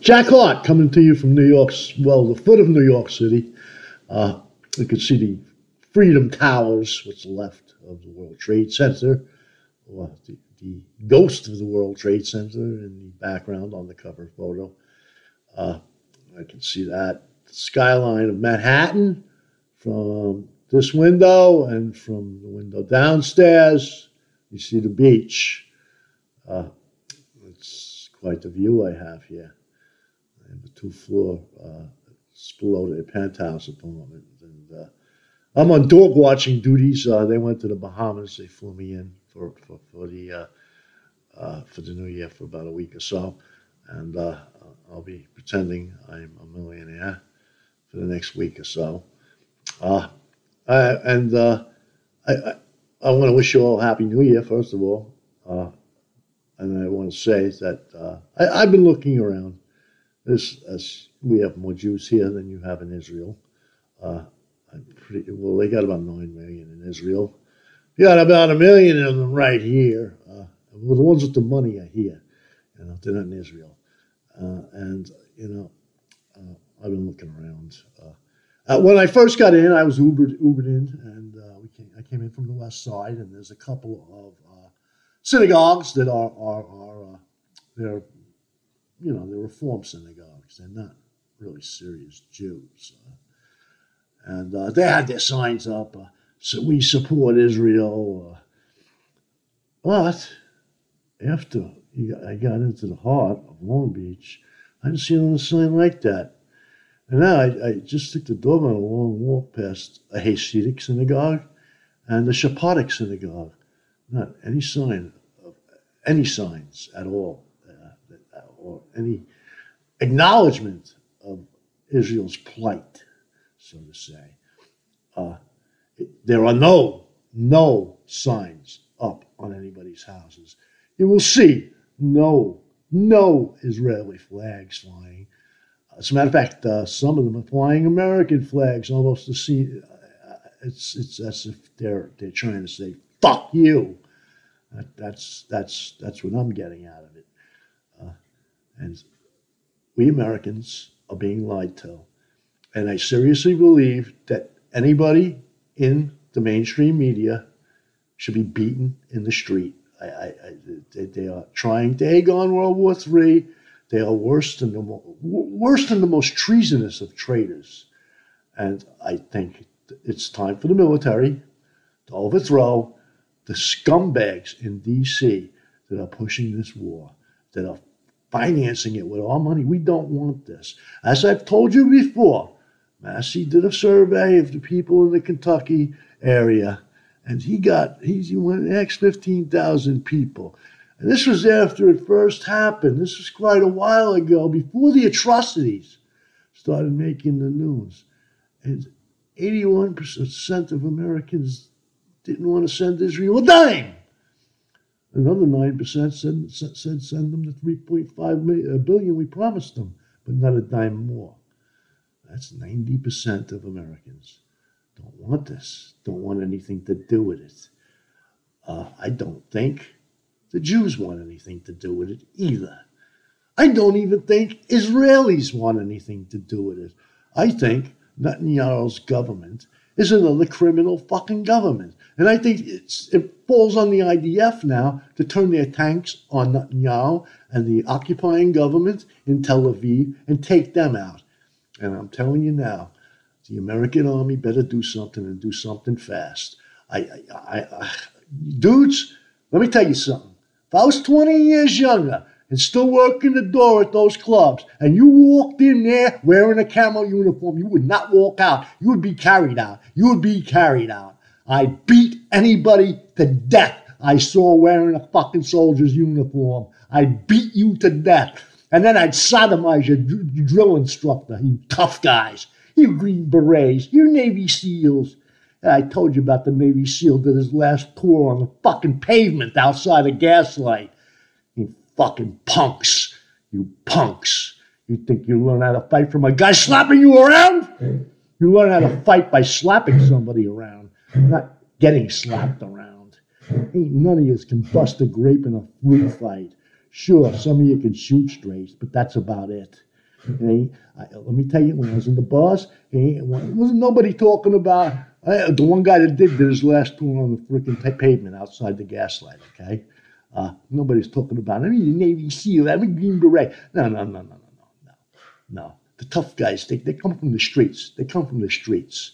Jack Hart coming to you from New York's, well, the foot of New York City. Uh, you can see the Freedom Towers, what's left of the World Trade Center, or the, the ghost of the World Trade Center in the background on the cover photo. Uh, I can see that. Skyline of Manhattan from this window and from the window downstairs, you see the beach. Uh, it's quite the view I have here. A two floor, uh, it's below penthouse apartment. And uh, I'm on dog watching duties. Uh, they went to the Bahamas. They flew me in for, for, for the uh, uh, for the new year for about a week or so. And uh, I'll be pretending I'm a millionaire for the next week or so. I, and I, I, I want to wish you all a happy new year, first of all. And I want to say that uh, I, have been looking around. As we have more Jews here than you have in Israel. Uh, pretty, well, they got about 9 million in Israel. You got about a million of them right here. Uh, well, the ones with the money are here. You know, they're not in Israel. Uh, and, you know, uh, I've been looking around. Uh, uh, when I first got in, I was Ubered, Ubered in, and uh, we came, I came in from the west side, and there's a couple of uh, synagogues that are are, are they're you know they're reform synagogues. They're not really serious Jews, uh, and uh, they had their signs up. so we support Israel, but after I got into the heart of Long Beach, I didn't see another sign like that. And now I, I just took the on a long walk past a Hasidic synagogue and the Sephardic synagogue. Not any sign of any signs at all, uh, any acknowledgement of Israel's plight, so to say. Uh, there are no no signs up on anybody's houses. You will see no no Israeli flags flying as a matter of fact, uh, some of them are flying American flags, almost to see. Uh, it's it's as if they're they're trying to say "fuck you." That, that's that's that's what I'm getting out of it. We Americans are being lied to, and I seriously believe that anybody in the mainstream media should be beaten in the street. I, I, I they, they, are trying to egg on World War III they are worse than the worse than the most treasonous of traitors. And I think it's time for the military to overthrow the scumbags in D.C. that are pushing this war, that are financing it with our money. We don't want this. As I've told you before, Massie did a survey of the people in the Kentucky area, and he got he went next fifteen thousand people. And this was after it first happened. This was quite a while ago, before the atrocities started making the news. And 81% of Americans didn't want to send Israel a dime. Another 9% said, said send them the 3.5 uh, billion we promised them, but not a dime more. That's 90% of Americans don't want this, don't want anything to do with it. Uh, I don't think the Jews want anything to do with it either. I don't even think Israelis want anything to do with it. I think Netanyahu's government is another criminal fucking government. And I think it falls on the IDF now to turn their tanks on Netanyahu and the occupying government in Tel Aviv and take them out. And I'm telling you now, the American army better do something and do something fast. I, I, I, I dudes, let me tell you something. If I was 20 years younger and still working the door at those clubs, and you walked in there wearing a camo uniform, you would not walk out. You would be carried out. You would be carried out. I beat anybody to death I saw wearing a fucking soldier's uniform. I'd beat you to death. And then I'd sodomize your, drill instructor, you tough guys, you Green Berets, you Navy SEALs. I told you about the Navy SEAL did his last tour on the fucking pavement outside of Gaslight. Fucking punks. You punks. You think you learn how to fight from a guy slapping you around? You learn how to fight by slapping somebody around, not getting slapped around. Ain't none of you can bust a grape in a fruit fight. Sure, some of you can shoot straight, but that's about it. I, let me tell you, when I was in the bus, hey, wasn't nobody talking about uh, the one guy that did did his last tour on the freaking pavement outside the gaslight. Okay, uh, nobody's talking about. I mean, the Navy SEAL. I mean, Green Beret. No, no, no, no, no, no, no, no. The tough guys, they, they come from the streets. They come from the streets,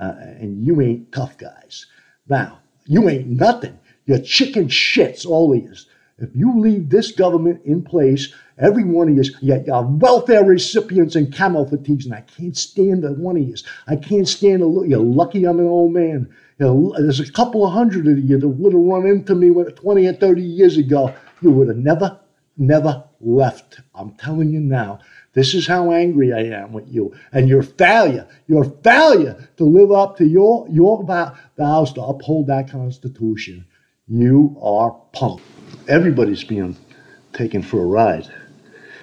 uh, and you ain't tough guys. Now, you ain't nothing. You're chicken shits, all of you. If you leave this government in place, every one of you, you got welfare recipients and camo fatigues, and I can't stand a one of you. I can't stand a. You're lucky I'm an old man. You know, there's a couple of hundred of you that would have run into me 20 or 30 years ago. You would have never, never left. I'm telling you now. This is how angry I am with you. And your failure, your failure to live up to your, your vows to uphold that Constitution. You are punk. Everybody's being taken for a ride.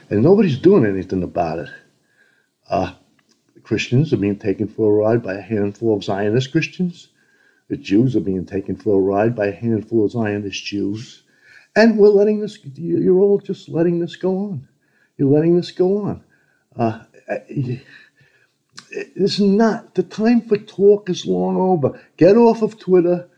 And nobody's doing anything about it. Uh, Christians are being taken for a ride by a handful of Zionist Christians. The Jews are being taken for a ride by a handful of Zionist Jews. And we're letting this, you're all just letting this go on. You're letting this go on. Uh, it's not, the time for talk is long over. Get off of Twitter.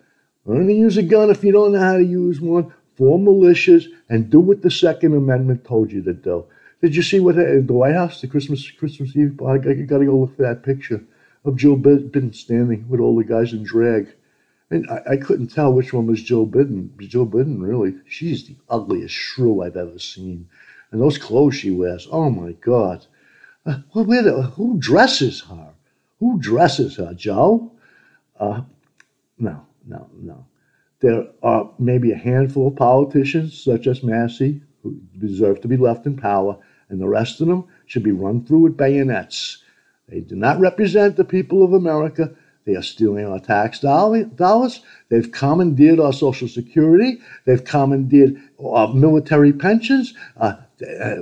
Learn to use a gun if you don't know how to use one. Form militias and do what the Second Amendment told you to do. Did you see what in the White House, the Christmas Christmas Eve? I, got to go look for that picture of Joe Biden standing with all the guys in drag. And I, I, couldn't tell which one was Joe Biden. Joe Biden, really, she's the ugliest shrew I've ever seen. And those clothes she wears, oh my God. Uh, who dresses her? Who dresses her, Joe? Uh, no, no, no. There are maybe a handful of politicians, such as Massie, who deserve to be left in power, and the rest of them should be run through with bayonets. They do not represent the people of America. They are stealing our tax dollars. They've commandeered our Social Security. They've commandeered our military pensions. Uh, uh,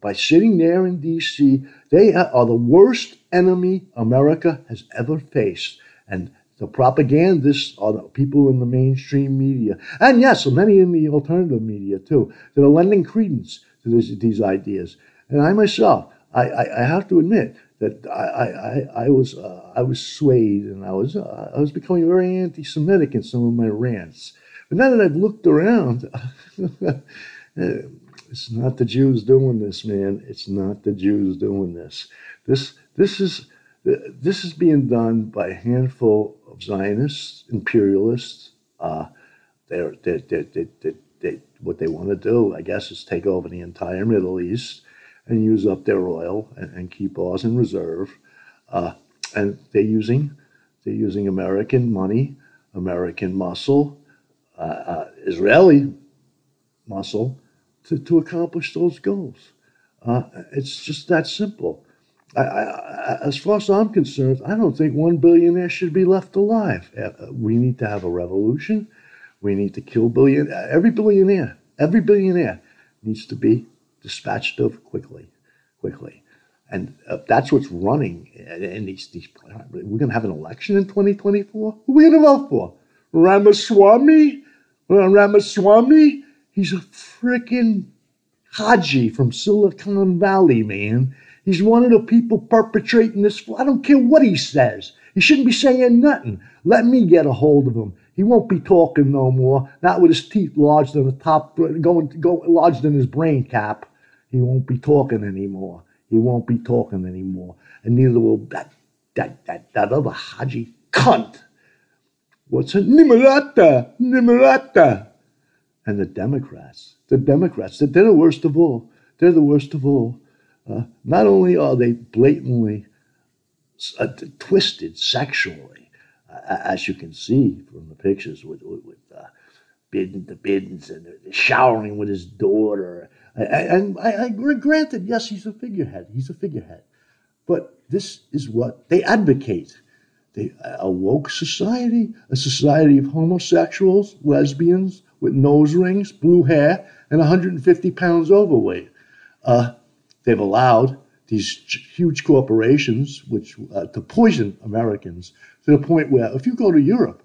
by sitting there in D.C., they are the worst enemy America has ever faced. And the propagandists are the people in the mainstream media. And yes, many in the alternative media too, that are lending credence to this, these ideas. And I myself, I, I, I have to admit that I, I, I was uh, I was swayed and I was uh, I was becoming very anti-Semitic in some of my rants. But now that I've looked around, it's not the Jews doing this, man. It's not the Jews doing this. This this is this is being done by a handful of Zionists, imperialists. Uh, they're, they're, they're, they what they want to do, I guess, is take over the entire Middle East and use up their oil and, and keep ours in reserve. Uh, and they're using they're using American money, American muscle, uh, uh, Israeli muscle to, to accomplish those goals. Uh, it's just that simple. I, I, as far as I'm concerned, I don't think one billionaire should be left alive. Uh, we need to have a revolution. We need to kill billion. Every billionaire, every billionaire needs to be dispatched of quickly, quickly. And uh, that's what's running in these, these. We're going to have an election in 2024. Who are we going to vote for? Ramaswamy? Uh, Ramaswamy? He's a freaking Haji from Silicon Valley, man. He's one of the people perpetrating this. I don't care what he says. He shouldn't be saying nothing. Let me get a hold of him. He won't be talking no more. Not with his teeth lodged in the top, going go lodged in his brain cap. He won't be talking anymore. He won't be talking anymore. And neither will that that that that other Haji cunt. What's it? Nimrata, Nimrata. And the Democrats, the Democrats, they're the worst of all. They're the worst of all. Uh, not only are they blatantly uh, twisted sexually, uh, as you can see from the pictures with, with, with uh, the Bidens and the showering with his daughter. And I, I, granted, yes, he's a figurehead. He's a figurehead. But this is what they advocate. They, a woke society, a society of homosexuals, lesbians with nose rings, blue hair, and 150 pounds overweight. Uh, they've allowed these huge corporations which uh, to poison Americans to the point where if you go to Europe,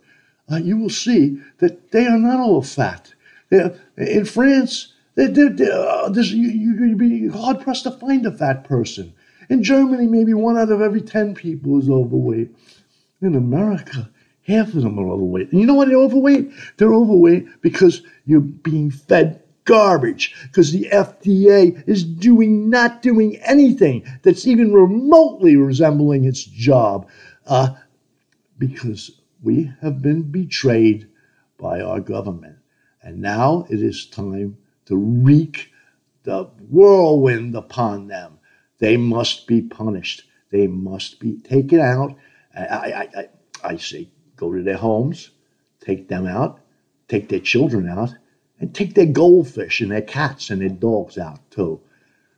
uh, you will see that they are not all fat. They're, in France, They're, they're, uh, you, you'd be hard pressed to find a fat person. In Germany, maybe one out of every 10 people is overweight. In America, half of them are overweight. And you know why they're overweight? They're overweight because you're being fed garbage because the FDA is doing not doing anything that's even remotely resembling its job uh, because we have been betrayed by our government. And now it is time to wreak the whirlwind upon them. They must be punished. They must be taken out. I, I, I, I say go to their homes, take them out, take their children out, and take their goldfish and their cats and their dogs out too.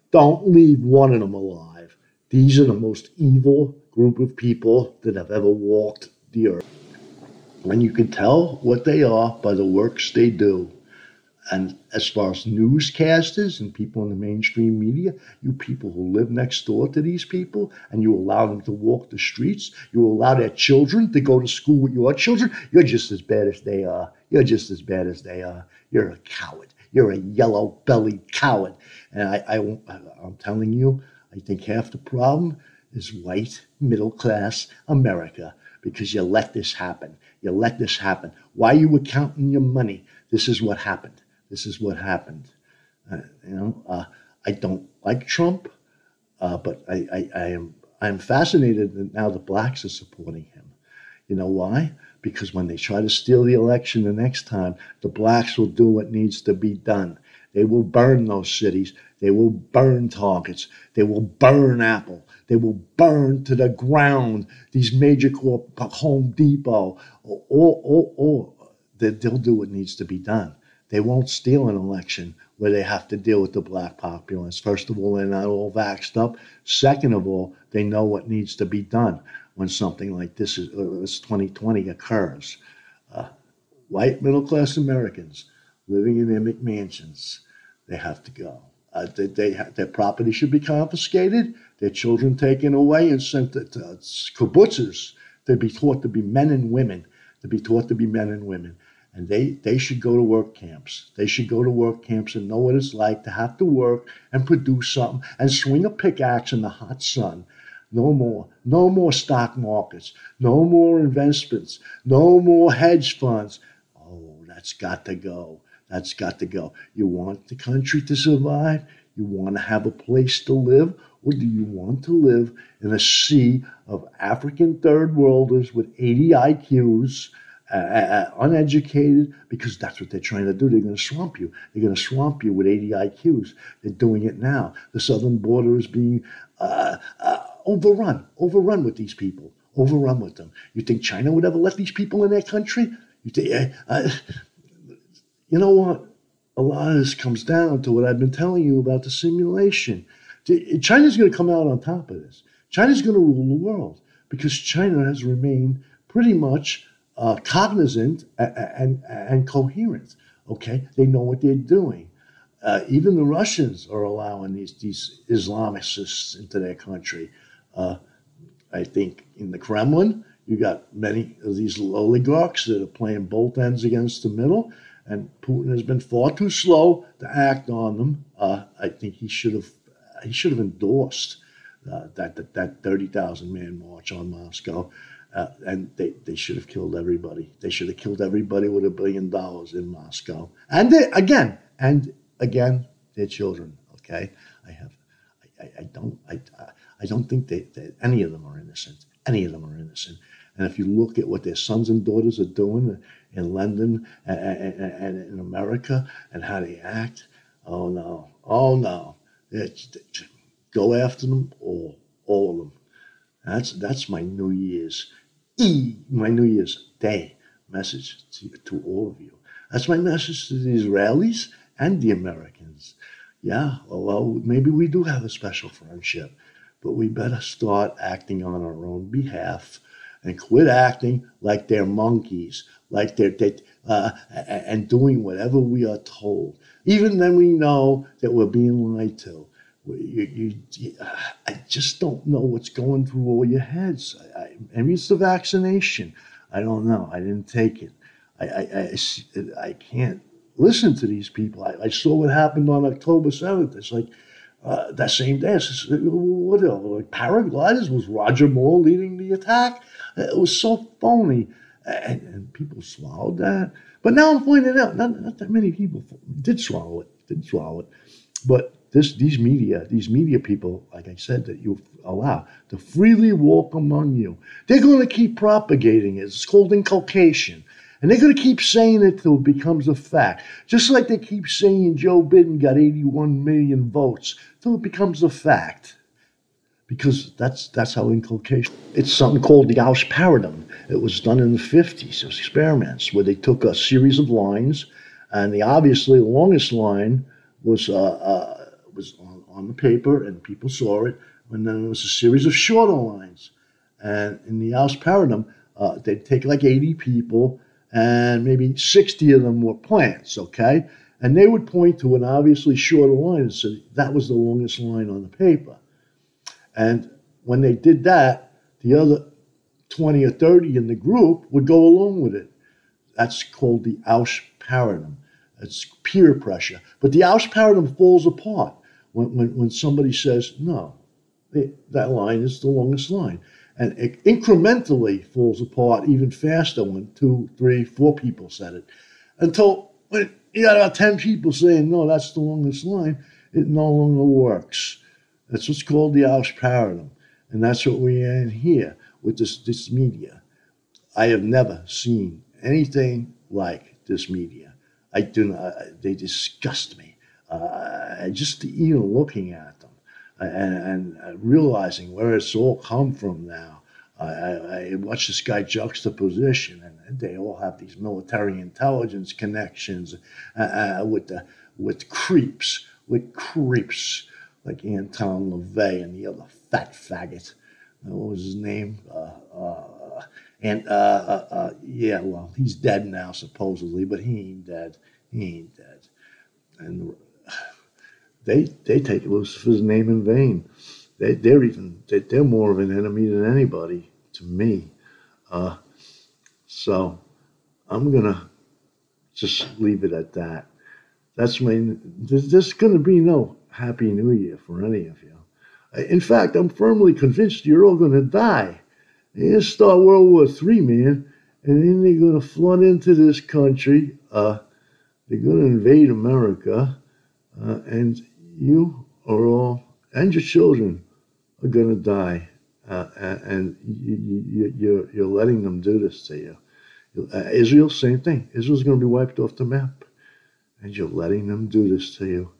Don't leave one of them alive. These are the most evil group of people that have ever walked the earth. And you can tell what they are by the works they do. And as far as newscasters and people in the mainstream media, you people who live next door to these people and you allow them to walk the streets, you allow their children to go to school with your children, you're just as bad as they are. You're just as bad as they are. You're a coward. You're a yellow bellied coward. And I, I, I'm telling you, I think half the problem is white, middle class America because you let this happen. You let this happen. While you were counting your money, this is what happened. This is what happened. Uh, you know, uh, I don't like Trump, uh, but I, I, I am I'm fascinated that now the blacks are supporting him. You know why? Because when they try to steal the election the next time, the blacks will do what needs to be done. They will burn those cities. They will burn targets. They will burn Apple. They will burn to the ground these major corp, Home Depot, or, or, or, they'll do what needs to be done. They won't steal an election where they have to deal with the black populace. First of all, they're not all vaxxed up. Second of all, they know what needs to be done when something like this is uh, this 2020 occurs. Uh, white middle class Americans living in their McMansions, they have to go. Uh, they, they their property should be confiscated, their children taken away and sent to, to kibbutzes. They'd be taught to be men and women, to be taught to be men and women and they, they should go to work camps. They should go to work camps and know what it's like to have to work and produce something and swing a pickaxe in the hot sun. No more. No more stock markets. No more investments. No more hedge funds. Oh, that's got to go. That's got to go. You want the country to survive? You want to have a place to live? Or do you want to live in a sea of African third worlders with 80 IQs? Uh, uh, uneducated, because that's what they're trying to do. They're going to swamp you. They're going to swamp you with 80 IQs. They're doing it now. The southern border is being uh, uh, overrun, overrun with these people, overrun with them. You think China would ever let these people in their country? You think, uh, you know what? A lot of this comes down to what I've been telling you about the simulation. China's going to come out on top of this. China's going to rule the world because China has remained pretty much uh, cognizant and, and, and, coherent. Okay, they know what they're doing. Uh, even the Russians are allowing these these Islamicists into their country. Uh, I think in the Kremlin, you got many of these oligarchs that are playing both ends against the middle, and Putin has been far too slow to act on them. Uh, I think he should have he should have endorsed uh, that, that that thirty thousand man march on Moscow. Uh, and they, they should have killed everybody. They should have killed everybody with a billion dollars in Moscow. And they, again, and again, their children. Okay, I have, I, I don't, I, I don't think they, that any of them are innocent. Any of them are innocent. And if you look at what their sons and daughters are doing in London and in America and how they act, oh no, oh no, it's, go after them all, all of them. That's that's my New Year's E, my New Year's Day message to, to all of you. That's my message to the Israelis and the Americans. Yeah, well, maybe we do have a special friendship, but we better start acting on our own behalf and quit acting like they're monkeys, like they're, they, uh, and doing whatever we are told. Even then, we know that we're being lied to you, you, I just don't know what's going through all your heads. I, I, maybe it's the vaccination. I don't know. I didn't take it. I, I, I, I can't listen to these people. I, I saw what happened on October 7th. It's like uh, that same day, it's what, like paragliders was Roger Moore leading the attack. It was so phony. And, and people swallowed that. But now I'm pointing out, not, not that many people did swallow it, did swallow it. But this, these media, these media people, like I said, that you allow to freely walk among you, they're going to keep propagating it. It's called inculcation. And they're going to keep saying it till it becomes a fact. Just like they keep saying Joe Biden got 81 million votes till it becomes a fact. Because that's that's how inculcation. It's something called the Asch paradigm. It was done in the 50s. It was experiments where they took a series of lines, and the obviously the longest line was uh, uh, was on, on the paper, and people saw it. And then there was a series of shorter lines. And in the Asch paradigm, uh, they'd take like 80 people and maybe 60 of them were plants, okay? And they would point to an obviously shorter line and say that was the longest line on the paper. And when they did that, the other 20 or 30 in the group would go along with it. That's called the Asch paradigm. It's peer pressure. But the Asch paradigm falls apart when, when, when somebody says, no, that line is the longest line and it incrementally falls apart even faster when two, three, four people said it. Until when you got about 10 people saying, no, that's the longest line, it no longer works. That's what's called the Asch paradigm. And that's what we are in here with this, this media. I have never seen anything like this media. I do not, they disgust me. Uh, just even looking at and, and realizing where it's all come from now. I, I, watch this guy juxtaposition, and they all have these military intelligence connections uh, uh, with the with creeps, with creeps like Anton LaVey and the other fat faggot. Uh, what was his name? Uh, uh, and uh, yeah, well, he's dead now supposedly, but he ain't dead. He ain't dead. And they they take Lucifer's name in vain. They, they're even they, they're more of an enemy than anybody to me. Uh, so I'm gonna just leave it at that. That's my. There's, there's gonna be no Happy New Year for any of you. In fact, I'm firmly convinced you're all gonna die. They're gonna start World War Three, man, and then they're gonna flood into this country. Uh, they're gonna invade America, uh, and you are all, and your children, are going to die. Uh, and you, you, you're, letting them do this to you. Uh, Israel, same thing. Israel's going to be wiped off the map. And you're letting them do this to you.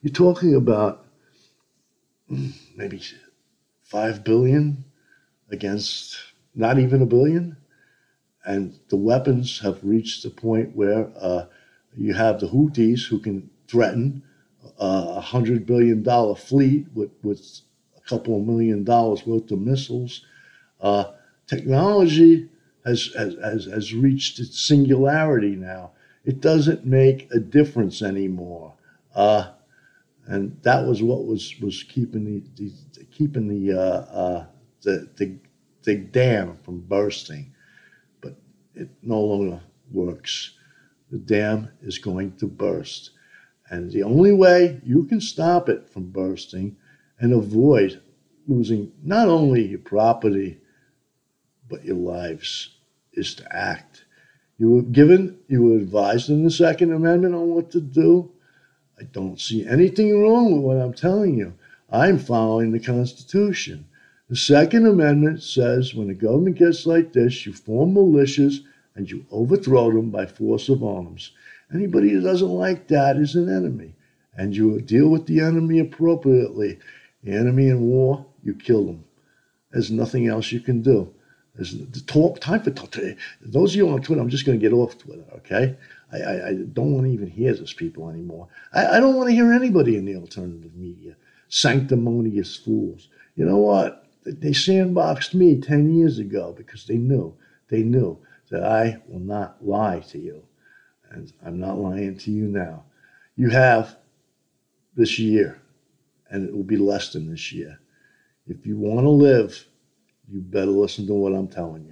You're talking about maybe 5 billion against not even a billion. And the weapons have reached the point where uh, you have the Houthis who can threaten a hundred billion dollar fleet with, with a couple of million dollars worth of missiles. Uh, technology has, has, has reached its singularity now. It doesn't make a difference anymore. Uh, and that was what was, was keeping the, the keeping the, uh, uh, the, the, the dam from bursting. But it no longer works. The dam is going to burst. And the only way you can stop it from bursting and avoid losing not only your property, but your lives is to act. You were given, you were advised in the Second Amendment on what to do. I don't see anything wrong with what I'm telling you. I'm following the Constitution. The Second Amendment says when a government gets like this, you form militias and you overthrow them by force of arms. Anybody who doesn't like that is an enemy. And you deal with the enemy appropriately. The enemy in war, you kill them. There's nothing else you can do. There's the talk time for talk. Those of you on Twitter, I'm just going to get off Twitter, okay? I, I, I don't want to even hear those people anymore. I, I don't want to hear anybody in the alternative media. Sanctimonious fools. You know what? They sandboxed me 10 years ago because they knew, they knew that I will not lie to you and I'm not lying to you now. You have this year, and it will be less than this year. If you want to live, you better listen to what I'm telling you.